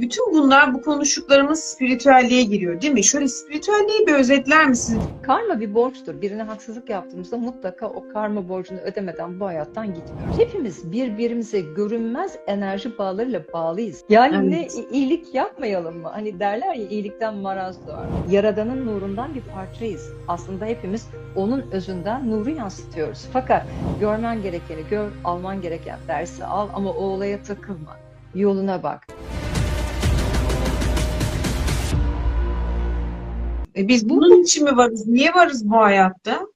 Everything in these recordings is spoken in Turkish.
bütün bunlar bu konuştuklarımız spiritüelliğe giriyor değil mi? Şöyle spiritüelliği bir özetler misiniz? Karma bir borçtur. Birine haksızlık yaptığımızda mutlaka o karma borcunu ödemeden bu hayattan gitmiyoruz. Hepimiz birbirimize görünmez enerji bağlarıyla bağlıyız. Yani Evet. ne iyilik yapmayalım mı? Hani derler ya iyilikten maraz doğar. Yaradanın nurundan bir parçayız. Aslında hepimiz onun özünden nuru yansıtıyoruz. Fakat görmen gerekeni gör, alman gereken dersi al ama o olaya takılma. Yoluna bak. E biz bunun için mi varız? Niye varız bu hayatta?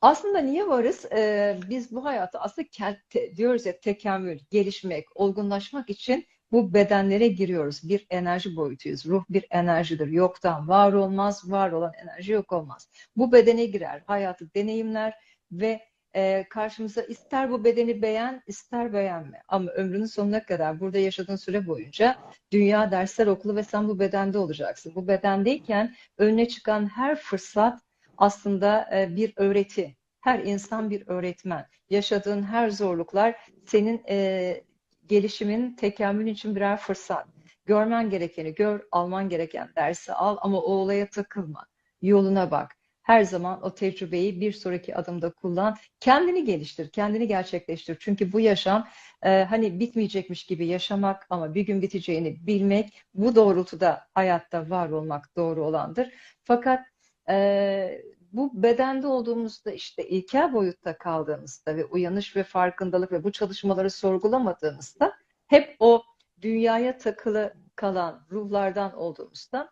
Aslında niye varız? Ee, biz bu hayatı aslında ke- te- diyoruz ya tekemmül, gelişmek, olgunlaşmak için bu bedenlere giriyoruz. Bir enerji boyutuyuz. Ruh bir enerjidir. Yoktan var olmaz, var olan enerji yok olmaz. Bu bedene girer, hayatı deneyimler ve e, karşımıza ister bu bedeni beğen, ister beğenme. Ama ömrünün sonuna kadar burada yaşadığın süre boyunca dünya dersler okulu ve sen bu bedende olacaksın. Bu bedendeyken önüne çıkan her fırsat aslında e, bir öğreti. Her insan bir öğretmen. Yaşadığın her zorluklar senin e, gelişimin, tekamülün için birer fırsat. Görmen gerekeni gör, alman gereken dersi al ama o olaya takılma. Yoluna bak. Her zaman o tecrübeyi bir sonraki adımda kullan. Kendini geliştir, kendini gerçekleştir. Çünkü bu yaşam e, hani bitmeyecekmiş gibi yaşamak ama bir gün biteceğini bilmek, bu doğrultuda hayatta var olmak doğru olandır. Fakat ee, bu bedende olduğumuzda işte ilkel boyutta kaldığımızda ve uyanış ve farkındalık ve bu çalışmaları sorgulamadığımızda hep o dünyaya takılı kalan ruhlardan olduğumuzda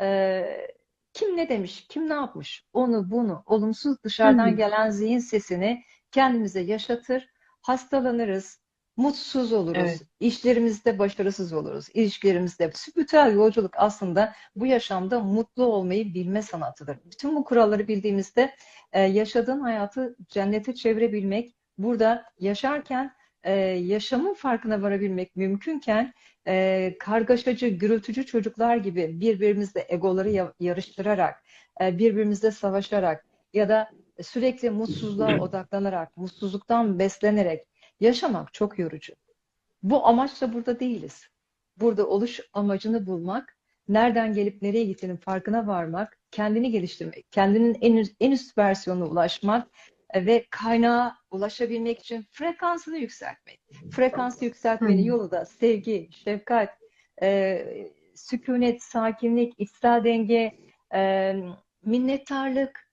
e, kim ne demiş, kim ne yapmış, onu bunu olumsuz dışarıdan Hı hı. gelen zihin sesini kendimize yaşatır, hastalanırız, mutsuz oluruz, Evet. işlerimizde başarısız oluruz, ilişkilerimizde. Spiritüel yolculuk aslında bu yaşamda mutlu olmayı bilme sanatıdır. Bütün bu kuralları bildiğimizde e, yaşadığın hayatı cennete çevirebilmek, burada yaşarken e, yaşamın farkına varabilmek mümkünken e, kargaşacı, gürültücü çocuklar gibi birbirimizle egoları ya- yarıştırarak, e, birbirimizle savaşarak ya da sürekli mutsuzluğa odaklanarak, mutsuzluktan beslenerek yaşamak çok yorucu. Bu amaçla burada değiliz. Burada oluş amacını bulmak, nereden gelip nereye gittiğinin farkına varmak, kendini geliştirmek, kendinin en üst, en üst versiyonuna ulaşmak ve kaynağa ulaşabilmek için frekansını yükseltmek. Frekansı yükseltmenin yolu da sevgi, şefkat, e, sükunet, sakinlik, içsel denge, e, minnettarlık,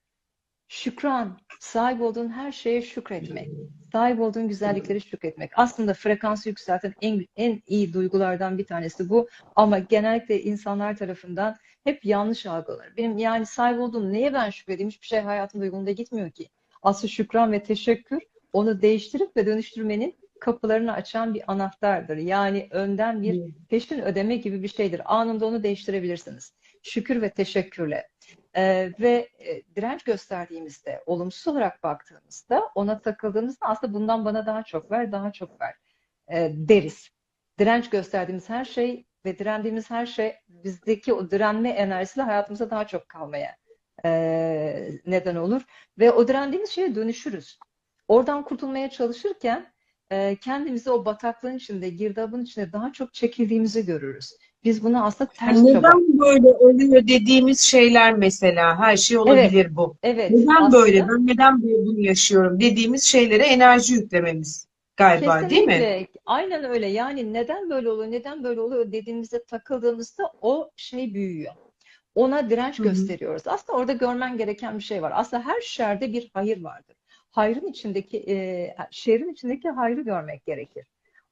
şükran, sahip olduğun her şeye şükretmek, sahip olduğun güzellikleri şükretmek. Aslında frekansı yükselten en, en iyi duygulardan bir tanesi bu. Ama genellikle insanlar tarafından hep yanlış algılanır. Benim yani sahip olduğum neye ben şükredeyim? Hiçbir şey hayatımda yolunda gitmiyor ki. Aslında şükran ve teşekkür onu değiştirip ve dönüştürmenin kapılarını açan bir anahtardır. Yani önden bir peşin ödeme gibi bir şeydir. Anında onu değiştirebilirsiniz. Şükür ve teşekkürle. Ee, ve e, direnç gösterdiğimizde, olumsuz olarak baktığımızda, ona takıldığımızda aslında bundan bana daha çok ver, daha çok ver e, deriz. Direnç gösterdiğimiz her şey ve direndiğimiz her şey bizdeki o direnme enerjisiyle hayatımıza daha çok kalmaya e, neden olur. Ve o direndiğimiz şeye dönüşürüz. Oradan kurtulmaya çalışırken e, kendimizi o bataklığın içinde, girdabın içinde daha çok çekildiğimizi görürüz. Biz bunu aslında ters Yani çaba. neden böyle oluyor dediğimiz şeyler mesela her şey olabilir bu. Evet, Neden aslında böyle? Ben neden bunu yaşıyorum dediğimiz şeylere enerji yüklememiz galiba değil mi? kesinlikle aynen öyle. Yani neden böyle oluyor, neden böyle oluyor dediğimizde takıldığımızda o şey büyüyor. Ona direnç Hı hı. gösteriyoruz. Aslında orada görmen gereken bir şey var. Aslında her şerde bir hayır vardır. Hayrın içindeki, e, şerrin içindeki hayrı görmek gerekir.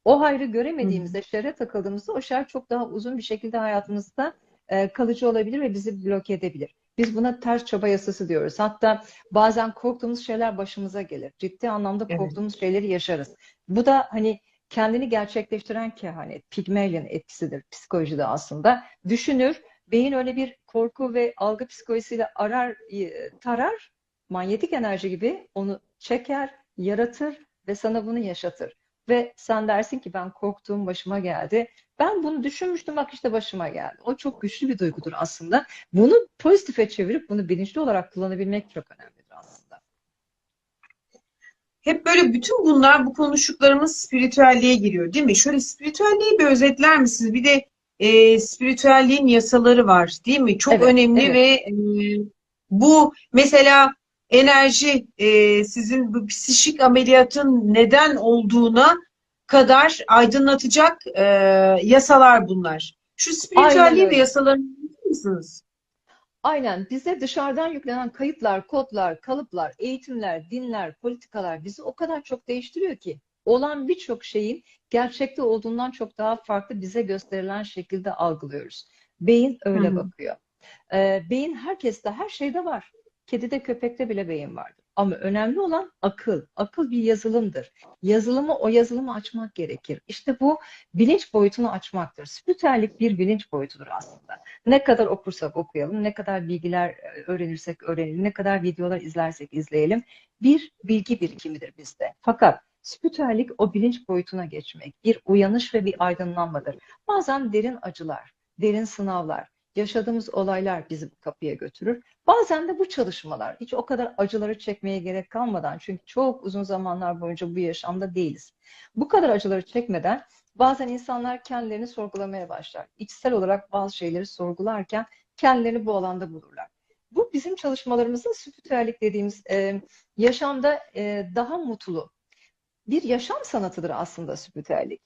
O hayrı göremediğimizde, şerre takıldığımızda o şer çok daha uzun bir şekilde hayatımızda e, kalıcı olabilir ve bizi bloke edebilir. Biz buna ters çaba yasası diyoruz. Hatta bazen korktuğumuz şeyler başımıza gelir. Ciddi anlamda Evet. korktuğumuz şeyleri yaşarız. Bu da hani kendini gerçekleştiren kehanet, Pygmalion etkisidir psikolojide aslında. Düşünür, beyin öyle bir korku ve algı psikolojisiyle arar, e, tarar, manyetik enerji gibi onu çeker, yaratır ve sana bunu yaşatır. Ve sen dersin ki ben korktuğum başıma geldi. Ben bunu düşünmüştüm bak işte başıma geldi. O çok güçlü bir duygudur aslında. Bunu pozitife çevirip bunu bilinçli olarak kullanabilmek çok önemlidir aslında. Hep böyle bütün bunlar bu konuştuklarımız spiritüelliğe giriyor değil mi? Şöyle spiritüelliği bir özetler misiniz? Bir de e, spiritüelliğin yasaları var, değil mi? Çok Evet, önemli evet. ve e, bu mesela enerji e, sizin bu psikik ameliyatın neden olduğuna kadar aydınlatacak e, yasalar bunlar. Şu Aynen spiritüelliğin ve yasalarını bilir misiniz? Aynen bize dışarıdan yüklenen kayıtlar, kodlar, kalıplar, eğitimler, dinler, politikalar bizi o kadar çok değiştiriyor ki olan birçok şeyin gerçekte olduğundan çok daha farklı bize gösterilen şekilde algılıyoruz. Beyin öyle hı. bakıyor. Ee, beyin herkeste, her şeyde var. Kedide, köpekte bile beyin vardır. Ama önemli olan akıl. Akıl bir yazılımdır. Yazılımı, o yazılımı açmak gerekir. İşte bu bilinç boyutunu açmaktır. Spiritüellik bir bilinç boyutudur aslında. Ne kadar okursak okuyalım, ne kadar bilgiler e, öğrenirsek öğrenelim, ne kadar videolar izlersek izleyelim, bir bilgi birikimidir bizde. Fakat spiritüellik o bilinç boyutuna geçmek, bir uyanış ve bir aydınlanmadır. Bazen derin acılar, derin sınavlar, yaşadığımız olaylar bizi bu kapıya götürür. Bazen de bu çalışmalar, hiç o kadar acıları çekmeye gerek kalmadan, çünkü çok uzun zamanlar boyunca bu yaşamda değiliz. Bu kadar acıları çekmeden bazen insanlar kendilerini sorgulamaya başlar. İçsel olarak bazı şeyleri sorgularken kendilerini bu alanda bulurlar. Bu bizim çalışmalarımızda spiritüellik dediğimiz e, yaşamda e, daha mutlu bir yaşam sanatıdır aslında spiritüellik.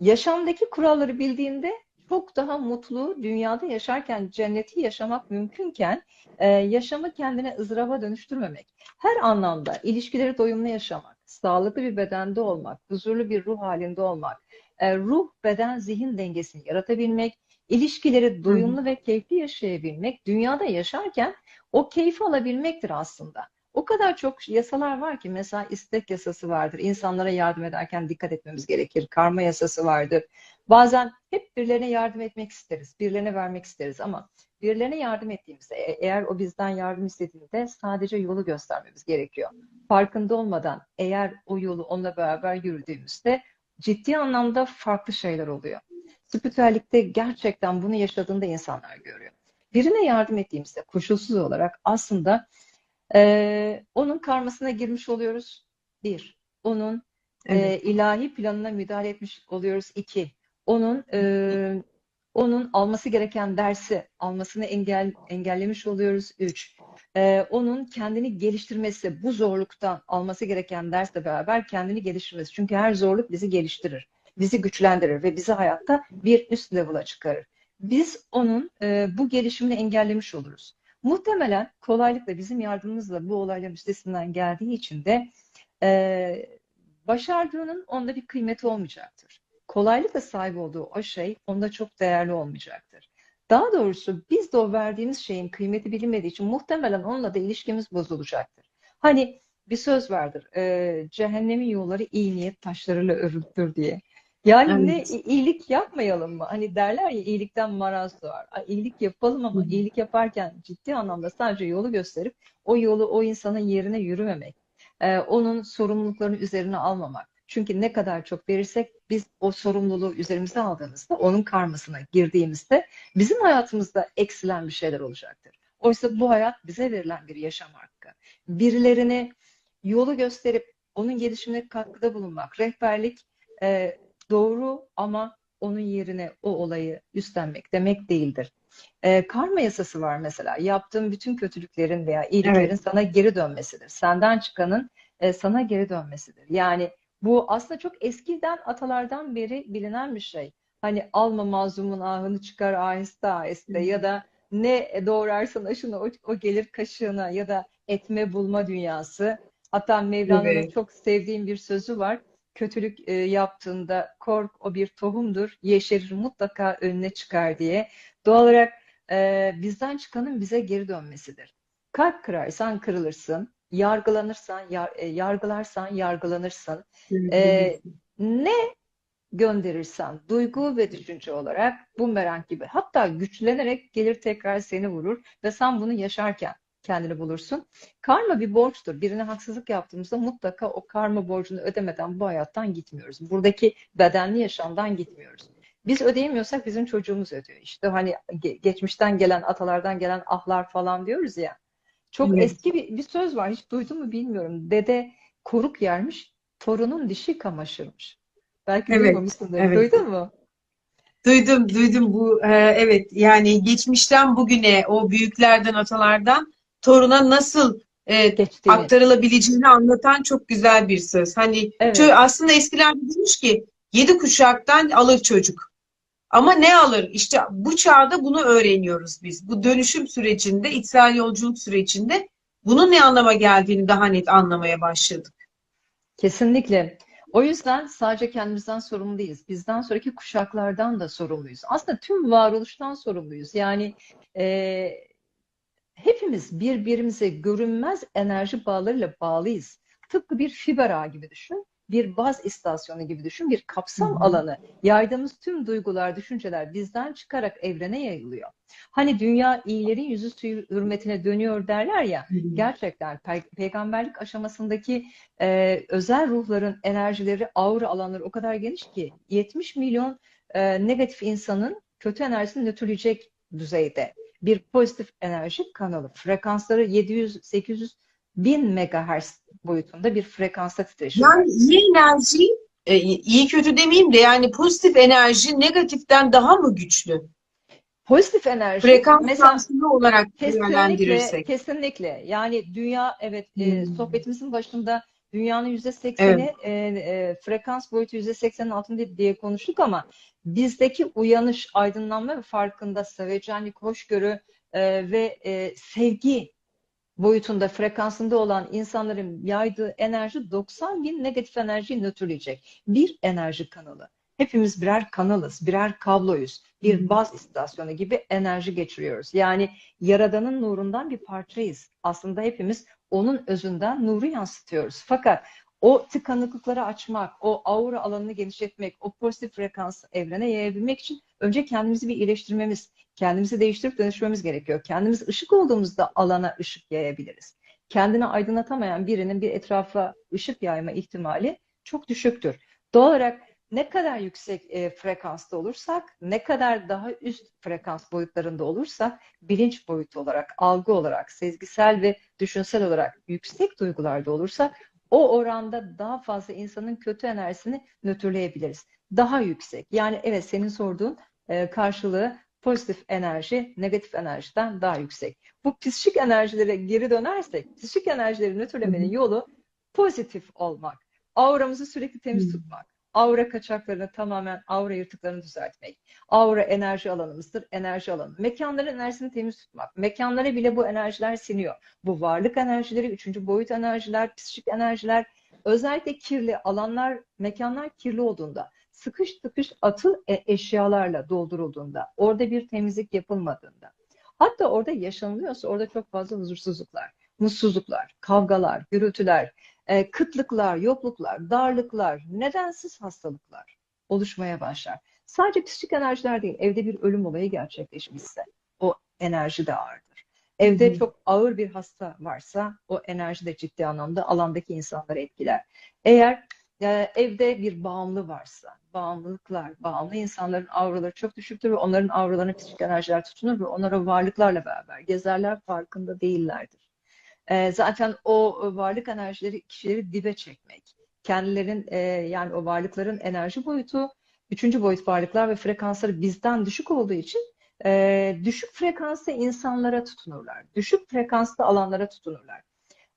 Yaşamdaki kuralları bildiğinde çok daha mutlu, dünyada yaşarken cenneti yaşamak mümkünken e, yaşamı kendine ızdıraba dönüştürmemek. Her anlamda ilişkileri doyumlu yaşamak, sağlıklı bir bedende olmak, huzurlu bir ruh halinde olmak, e, ruh, beden, zihin dengesini yaratabilmek, ilişkileri Hı hı. doyumlu ve keyifli yaşayabilmek, dünyada yaşarken o keyfi alabilmektir aslında. O kadar çok yasalar var ki mesela istek yasası vardır. İnsanlara yardım ederken dikkat etmemiz gerekir. Karma yasası vardır. Bazen hep birilerine yardım etmek isteriz. Birilerine vermek isteriz ama birilerine yardım ettiğimizde e- eğer o bizden yardım istediğinde sadece yolu göstermemiz gerekiyor. Farkında olmadan eğer o yolu onunla beraber yürüdüğümüzde ciddi anlamda farklı şeyler oluyor. Spiritüellikte gerçekten bunu yaşadığında insanlar görüyor. Birine yardım ettiğimizde koşulsuz olarak aslında ee, onun karmasına girmiş oluyoruz. Bir. Onun e, Evet. ilahi planına müdahale etmiş oluyoruz. İki. Onun e, onun alması gereken dersi almasını engel engellemiş oluyoruz. Üç. Ee, onun kendini geliştirmesi, bu zorluktan alması gereken dersle beraber kendini geliştirmesi. Çünkü her zorluk bizi geliştirir, bizi güçlendirir ve bizi hayatta bir üst level'a çıkarır. Biz onun e, bu gelişimini engellemiş oluruz. Muhtemelen kolaylıkla bizim yardımımızla bu olayların üstesinden geldiği için de e, başardığının onda bir kıymeti olmayacaktır. Kolaylıkla sahip olduğu o şey onda çok değerli olmayacaktır. Daha doğrusu biz de o verdiğimiz şeyin kıymeti bilinmediği için muhtemelen onunla da ilişkimiz bozulacaktır. Hani bir söz vardır, e, cehennemin yolları iyi niyet taşlarıyla örülür diye. Yani ne Evet. i- iyilik yapmayalım mı? Hani derler ya iyilikten maraz doğar. İyilik yapalım ama hı. iyilik yaparken ciddi anlamda sadece yolu gösterip o yolu o insanın yerine yürümemek, e, onun sorumluluklarını üzerine almamak. Çünkü ne kadar çok verirsek biz o sorumluluğu üzerimize aldığımızda, onun karmasına girdiğimizde bizim hayatımızda eksilen bir şeyler olacaktır. Oysa bu hayat bize verilen bir yaşam hakkı. Birilerine yolu gösterip onun gelişimine katkıda bulunmak, rehberlik e, doğru ama onun yerine o olayı üstlenmek demek değildir. E, karma yasası var mesela. Yaptığın bütün kötülüklerin veya iyiliklerin Evet. sana geri dönmesidir. Senden çıkanın e, sana geri dönmesidir. Yani bu aslında çok eskiden atalardan beri bilinen bir şey. Hani alma mazlumun ahını çıkar aheste aheste ya da ne doğrarsan aşına o, o gelir kaşığına ya da etme bulma dünyası. Hatta Mevlana'nın Evet. çok sevdiğim bir sözü var. Kötülük e, yaptığında kork o bir tohumdur, yeşerir mutlaka önüne çıkar diye. Doğal olarak e, bizden çıkanın bize geri dönmesidir. Kalp kırarsan kırılırsın, yargılanırsan, yar- e, yargılarsan yargılanırsın. E, ne gönderirsen duygu ve düşünce olarak bumerang gibi hatta güçlenerek gelir tekrar seni vurur ve sen bunu yaşarken kendini bulursun. Karma bir borçtur. Birine haksızlık yaptığımızda mutlaka o karma borcunu ödemeden bu hayattan gitmiyoruz. Buradaki bedenli yaşamdan gitmiyoruz. Biz ödeyemiyorsak bizim çocuğumuz ödüyor. İşte hani ge- geçmişten gelen, atalardan gelen ahlar falan diyoruz ya. Çok Evet. eski bir, bir söz var. Hiç duydun mu bilmiyorum. Dede koruk yermiş, torunun dişi kamaşırmış. Belki Evet. duymamışsındır. Evet. Duydun mu? Duydum, duydum bu e, evet yani geçmişten bugüne o büyüklerden atalardan toruna nasıl e, Geçtiğini. aktarılabileceğini anlatan çok güzel bir söz. Hani Evet. çö- aslında eskilerde demiş ki yedi kuşaktan alır çocuk. Ama ne alır? İşte bu çağda bunu öğreniyoruz biz. Bu dönüşüm sürecinde, içsel yolculuk sürecinde bunun ne anlama geldiğini daha net anlamaya başladık. Kesinlikle. O yüzden sadece kendimizden sorumlu değiliz. Bizden sonraki kuşaklardan da sorumluyuz. Aslında tüm varoluştan sorumluyuz. Yani e, hepimiz birbirimize görünmez enerji bağlarıyla bağlıyız. Tıpkı bir fiber ağı gibi düşün. Bir baz istasyonu gibi düşün. Bir kapsam Hı hı. alanı. Yaydığımız tüm duygular, düşünceler bizden çıkarak evrene yayılıyor. Hani dünya iyilerin yüzü suyu hürmetine dönüyor derler ya. Gerçekten pe- peygamberlik aşamasındaki e, özel ruhların enerjileri, aura alanları o kadar geniş ki 70 milyon e, negatif insanın kötü enerjisini nötrleyecek düzeyde bir pozitif enerji kanalı. Frekansları 700-800 bin megahertz boyutunda bir frekansta titreşim. Yani iyi enerji, e, iyi kötü demeyeyim de yani pozitif enerji negatiften daha mı güçlü? Pozitif enerji Frekans mesela olarak Kesinlikle, kesinlikle. Yani dünya evet e, Hmm. sohbetimizin başında dünyanın yüzde sekseni Evet. e, e, frekans boyutu yüzde seksenin altında diye konuştuk ama bizdeki uyanış, aydınlanma ve farkında sevecenlik, hoşgörü e, ve e, sevgi boyutunda, frekansında olan insanların yaydığı enerji 90 bin negatif enerjiyi nötrleyecek. Bir enerji kanalı. Hepimiz birer kanalız, birer kabloyuz. Bir baz istasyonu gibi enerji geçiriyoruz. Yani Yaradan'ın nurundan bir parçayız. Aslında hepimiz onun özünden nuru yansıtıyoruz. Fakat o tıkanıklıkları açmak, o aura alanını genişletmek, o pozitif frekansı evrene yayabilmek için önce kendimizi bir iyileştirmemiz, kendimizi değiştirip dönüşmemiz gerekiyor. Kendimiz ışık olduğumuzda alana ışık yayabiliriz. Kendini aydınlatamayan birinin bir etrafa ışık yayma ihtimali çok düşüktür. Doğal olarak ne kadar yüksek e, frekansta olursak, ne kadar daha üst frekans boyutlarında olursak, bilinç boyutu olarak, algı olarak, sezgisel ve düşünsel olarak yüksek duygularda olursak, o oranda daha fazla insanın kötü enerjisini nötrleyebiliriz. Daha yüksek. Yani evet senin sorduğun e, karşılığı pozitif enerji, negatif enerjiden daha yüksek. Bu psikik enerjilere geri dönersek, psikik enerjileri nötrlemenin yolu pozitif olmak. Auramızı sürekli temiz tutmak. Aura kaçaklarını tamamen, aura yırtıklarını düzeltmek. Aura enerji alanımızdır, enerji alanı. Mekanların enerjisini temiz tutmak. Mekanlara bile bu enerjiler siniyor. Bu varlık enerjileri, üçüncü boyut enerjiler, psikik enerjiler, özellikle kirli alanlar, mekanlar kirli olduğunda, sıkış tıkış atıl e- eşyalarla doldurulduğunda, orada bir temizlik yapılmadığında, hatta orada yaşanılıyorsa orada çok fazla huzursuzluklar, mutsuzluklar, kavgalar, gürültüler, e, kıtlıklar, yokluklar, darlıklar, nedensiz hastalıklar oluşmaya başlar. Sadece psikik enerjiler değil, evde bir ölüm olayı gerçekleşmişse o enerji de ağırdır. Evde hı. çok ağır bir hasta varsa o enerji de ciddi anlamda alandaki insanları etkiler. Eğer e, evde bir bağımlı varsa, bağımlılıklar, bağımlı insanların auraları çok düşüktür ve onların auralarına psikik enerjiler tutunur ve onlar o varlıklarla beraber gezerler farkında değillerdir. E, zaten o varlık enerjileri kişileri dibe çekmek. Kendilerin e, yani o varlıkların enerji boyutu, üçüncü boyut varlıklar ve frekansları bizden düşük olduğu için e, düşük frekanslı insanlara tutunurlar. Düşük frekanslı alanlara tutunurlar.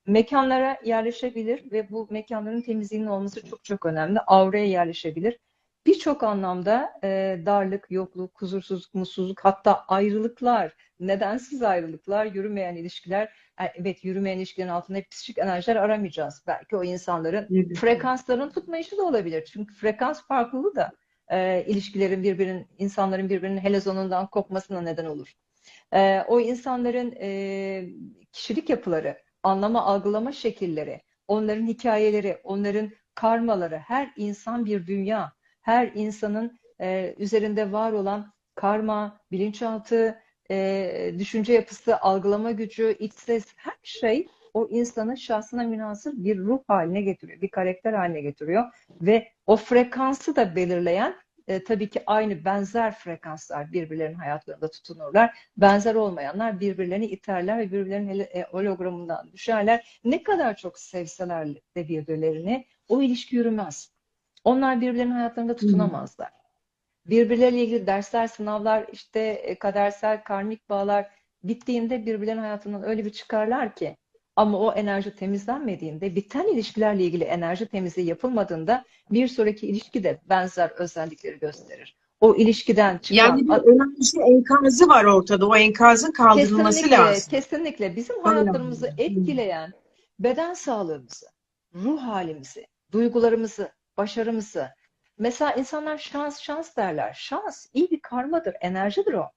Mekanlara yerleşebilir ve bu mekanların temizliğinin olması çok çok önemli. Auraya yerleşebilir. Birçok anlamda e, darlık, yokluk, huzursuzluk, mutsuzluk, hatta ayrılıklar, nedensiz ayrılıklar, yürümeyen ilişkiler. E, Evet, yürümeyen ilişkilerin altında hep psikik enerjiler aramayacağız. Belki o insanların Evet. frekansların tutmayışı da olabilir. Çünkü frekans farklılığı da e, ilişkilerin birbirinin, insanların birbirinin helezonundan kopmasına neden olur. E, o insanların e, kişilik yapıları, anlama, algılama şekilleri, onların hikayeleri, onların karmaları, her insan bir dünya, her insanın e, üzerinde var olan karma, bilinçaltı, e, düşünce yapısı, algılama gücü, iç ses, her şey o insanın şahsına münhasır bir ruh haline getiriyor, bir karakter haline getiriyor ve o frekansı da belirleyen e, tabii ki aynı benzer frekanslar birbirlerinin hayatlarında tutunurlar. Benzer olmayanlar birbirlerini iterler ve birbirlerinin e, hologramından düşerler. Ne kadar çok sevseler de birbirlerini o ilişki yürümez. Onlar birbirlerinin hayatlarında tutunamazlar. Birbirleriyle ilgili dersler, sınavlar, işte e, kadersel, karmik bağlar bittiğinde birbirlerinin hayatından öyle bir çıkarlar ki ama o enerji temizlenmediğinde, biten ilişkilerle ilgili enerji temizliği yapılmadığında bir sonraki ilişki de benzer özellikleri gösterir. O ilişkiden çıkan Yani bir enerji enkazı var ortada. O enkazın kaldırılması Kesinlikle, lazım. kesinlikle bizim hayatlarımızı etkileyen beden sağlığımızı, ruh halimizi, duygularımızı, başarımızı. Mesela insanlar şans şans derler. Şans iyi bir karmadır, enerjidir o.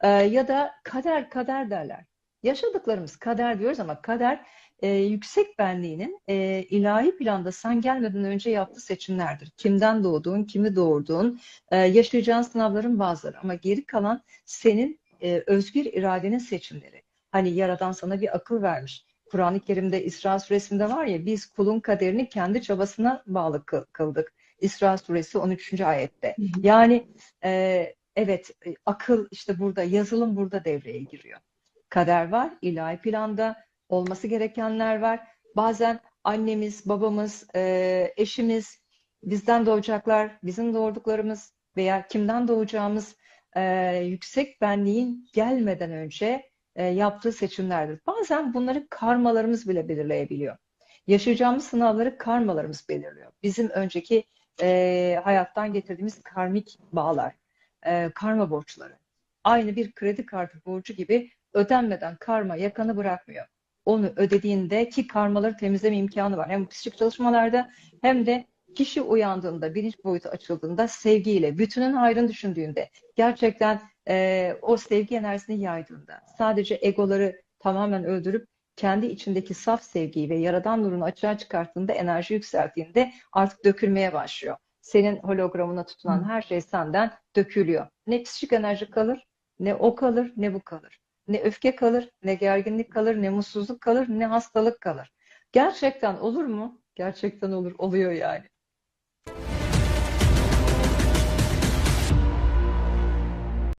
Ee, ya da kader kader derler. Yaşadıklarımız kader diyoruz ama kader e, yüksek benliğinin e, ilahi planda sen gelmeden önce yaptığı seçimlerdir. Kimden doğduğun, kimi doğurduğun, e, yaşayacağın sınavların bazıları ama geri kalan senin e, özgür iradenin seçimleri. Hani Yaradan sana bir akıl vermiş. Kur'an-ı Kerim'de İsra suresinde var ya biz kulun kaderini kendi çabasına bağlı kıl- kıldık. İsra suresi 13. ayette. Yani e, evet e, akıl işte burada yazılım burada devreye giriyor. Kader var, ilahi planda olması gerekenler var. Bazen annemiz, babamız, e, eşimiz, bizden doğacaklar, bizim doğurduklarımız veya kimden doğacağımız e, yüksek benliğin gelmeden önce yaptığı seçimlerdir. Bazen bunları karmalarımız bile belirleyebiliyor. Yaşayacağımız sınavları karmalarımız belirliyor. Bizim önceki e, hayattan getirdiğimiz karmik bağlar, e, karma borçları. Aynı bir kredi kartı borcu gibi ödenmeden karma yakanı bırakmıyor. Onu ödediğinde ki karmaları temizleme imkanı var. Hem psikik çalışmalarda hem de kişi uyandığında, bilinç boyutu açıldığında sevgiyle, bütünün hayrını düşündüğünde, gerçekten e, o sevgi enerjisini yaydığında, sadece egoları tamamen öldürüp kendi içindeki saf sevgiyi ve yaradan nurunu açığa çıkarttığında, enerji yükselttiğinde artık dökülmeye başlıyor. Senin hologramına tutulan her şey senden dökülüyor. Ne psikik enerji kalır, ne o kalır, ne bu kalır. Ne öfke kalır, ne gerginlik kalır, ne mutsuzluk kalır, ne hastalık kalır. Gerçekten olur mu? Gerçekten olur, oluyor yani.